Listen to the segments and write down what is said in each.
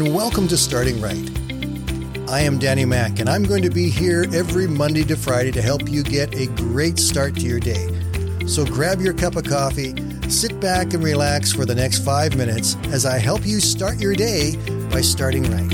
and welcome to Starting Right. I am Danny Mack, and I'm going to be here every Monday to Friday to help you get a great start to your day. So grab your cup of coffee, sit back, and relax for the next five minutes as I help you start your day by starting right.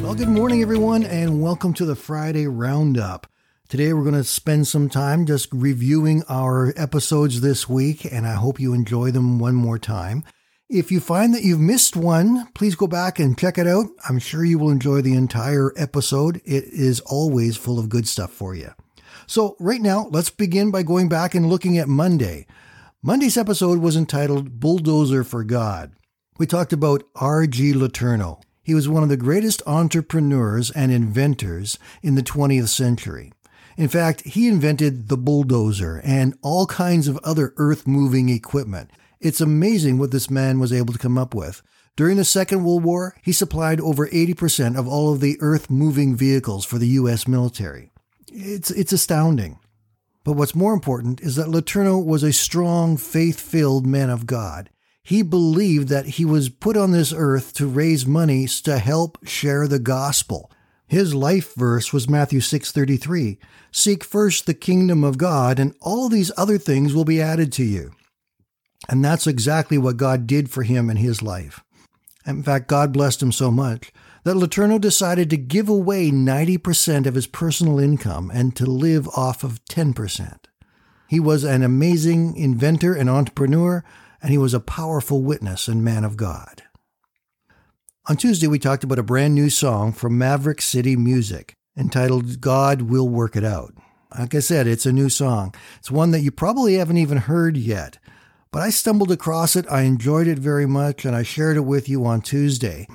Well, good morning, everyone, and welcome to the Friday Roundup. Today, we're going to spend some time just reviewing our episodes this week, and I hope you enjoy them one more time. If you find that you've missed one, please go back and check it out. I'm sure you will enjoy the entire episode. It is always full of good stuff for you. So, right now, let's begin by going back and looking at Monday. Monday's episode was entitled Bulldozer for God. We talked about R.G. Letourneau. He was one of the greatest entrepreneurs and inventors in the 20th century. In fact, he invented the bulldozer and all kinds of other earth moving equipment. It's amazing what this man was able to come up with. During the Second World War, he supplied over 80% of all of the earth moving vehicles for the U.S. military. It's, it's astounding. But what's more important is that Letourneau was a strong, faith filled man of God. He believed that he was put on this earth to raise money to help share the gospel. His life verse was Matthew 6:33. Seek first the kingdom of God and all these other things will be added to you. And that's exactly what God did for him in his life. In fact, God blessed him so much that Letourneau decided to give away 90% of his personal income and to live off of 10%. He was an amazing inventor and entrepreneur, and he was a powerful witness and man of God. On Tuesday, we talked about a brand new song from Maverick City Music entitled God Will Work It Out. Like I said, it's a new song. It's one that you probably haven't even heard yet, but I stumbled across it. I enjoyed it very much, and I shared it with you on Tuesday.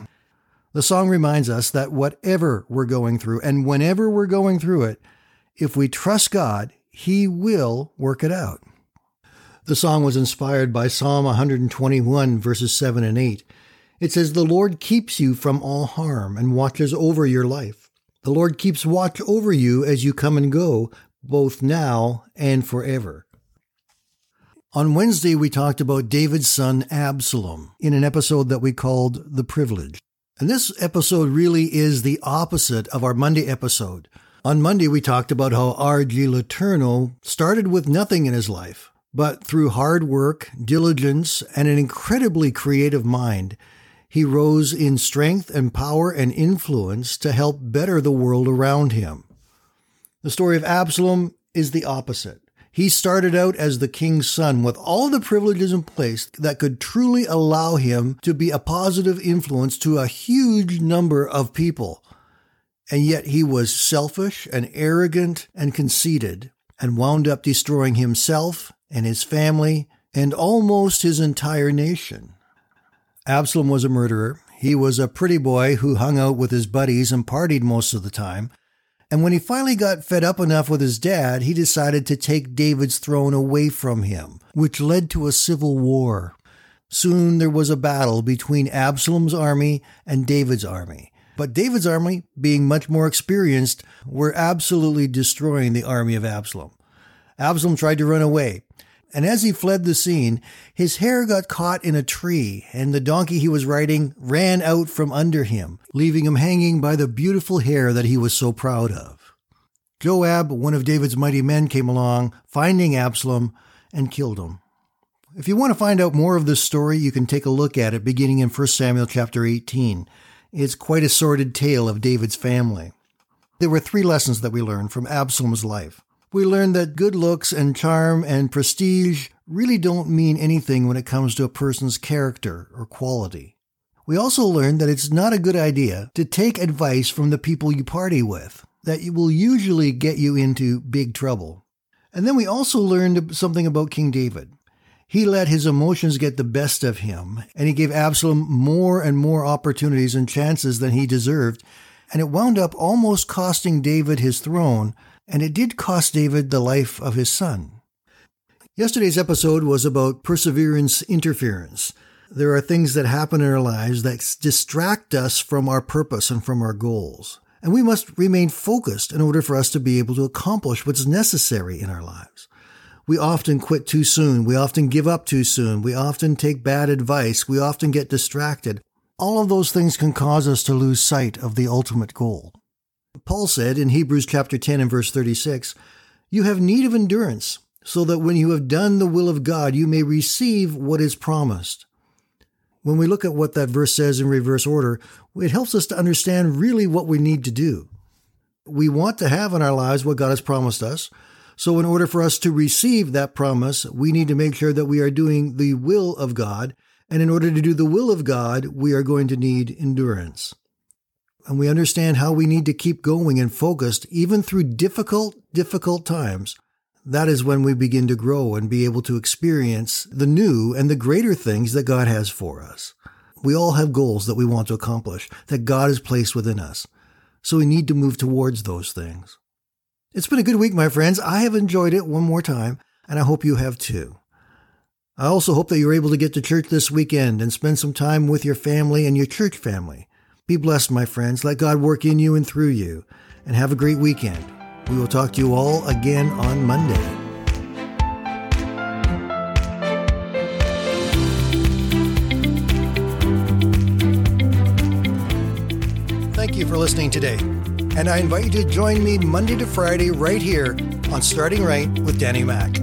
The song reminds us that whatever we're going through and whenever we're going through it, if we trust God, He will work it out. The song was inspired by Psalm 121, verses 7 and 8. It says, The Lord keeps you from all harm and watches over your life. The Lord keeps watch over you as you come and go, both now and forever. On Wednesday, we talked about David's son Absalom in an episode that we called The Privilege. And this episode really is the opposite of our Monday episode. On Monday, we talked about how R.G. Letourneau started with nothing in his life, but through hard work, diligence, and an incredibly creative mind, he rose in strength and power and influence to help better the world around him. The story of Absalom is the opposite. He started out as the king's son with all the privileges in place that could truly allow him to be a positive influence to a huge number of people. And yet he was selfish and arrogant and conceited and wound up destroying himself and his family and almost his entire nation. Absalom was a murderer. He was a pretty boy who hung out with his buddies and partied most of the time. And when he finally got fed up enough with his dad, he decided to take David's throne away from him, which led to a civil war. Soon there was a battle between Absalom's army and David's army. But David's army, being much more experienced, were absolutely destroying the army of Absalom. Absalom tried to run away, and as he fled the scene, his hair got caught in a tree, and the donkey he was riding ran out from under him, leaving him hanging by the beautiful hair that he was so proud of. Joab, one of David's mighty men, came along, finding Absalom, and killed him. If you want to find out more of this story, you can take a look at it beginning in 1 Samuel chapter 18. It's quite a sordid tale of David's family. There were three lessons that we learned from Absalom's life we learned that good looks and charm and prestige really don't mean anything when it comes to a person's character or quality. We also learned that it's not a good idea to take advice from the people you party with, that will usually get you into big trouble. And then we also learned something about King David. He let his emotions get the best of him, and he gave Absalom more and more opportunities and chances than he deserved, and it wound up almost costing David his throne and it did cost David the life of his son. Yesterday's episode was about perseverance interference. There are things that happen in our lives that distract us from our purpose and from our goals. And we must remain focused in order for us to be able to accomplish what's necessary in our lives. We often quit too soon. We often give up too soon. We often take bad advice. We often get distracted. All of those things can cause us to lose sight of the ultimate goal. Paul said in Hebrews chapter 10 and verse 36, You have need of endurance, so that when you have done the will of God, you may receive what is promised. When we look at what that verse says in reverse order, it helps us to understand really what we need to do. We want to have in our lives what God has promised us. So, in order for us to receive that promise, we need to make sure that we are doing the will of God. And in order to do the will of God, we are going to need endurance. And we understand how we need to keep going and focused even through difficult, difficult times. That is when we begin to grow and be able to experience the new and the greater things that God has for us. We all have goals that we want to accomplish, that God has placed within us. So we need to move towards those things. It's been a good week, my friends. I have enjoyed it one more time, and I hope you have too. I also hope that you're able to get to church this weekend and spend some time with your family and your church family. Be blessed, my friends. Let God work in you and through you. And have a great weekend. We will talk to you all again on Monday. Thank you for listening today and I invite you to join me Monday to Friday right here on Starting Right with Danny Mack.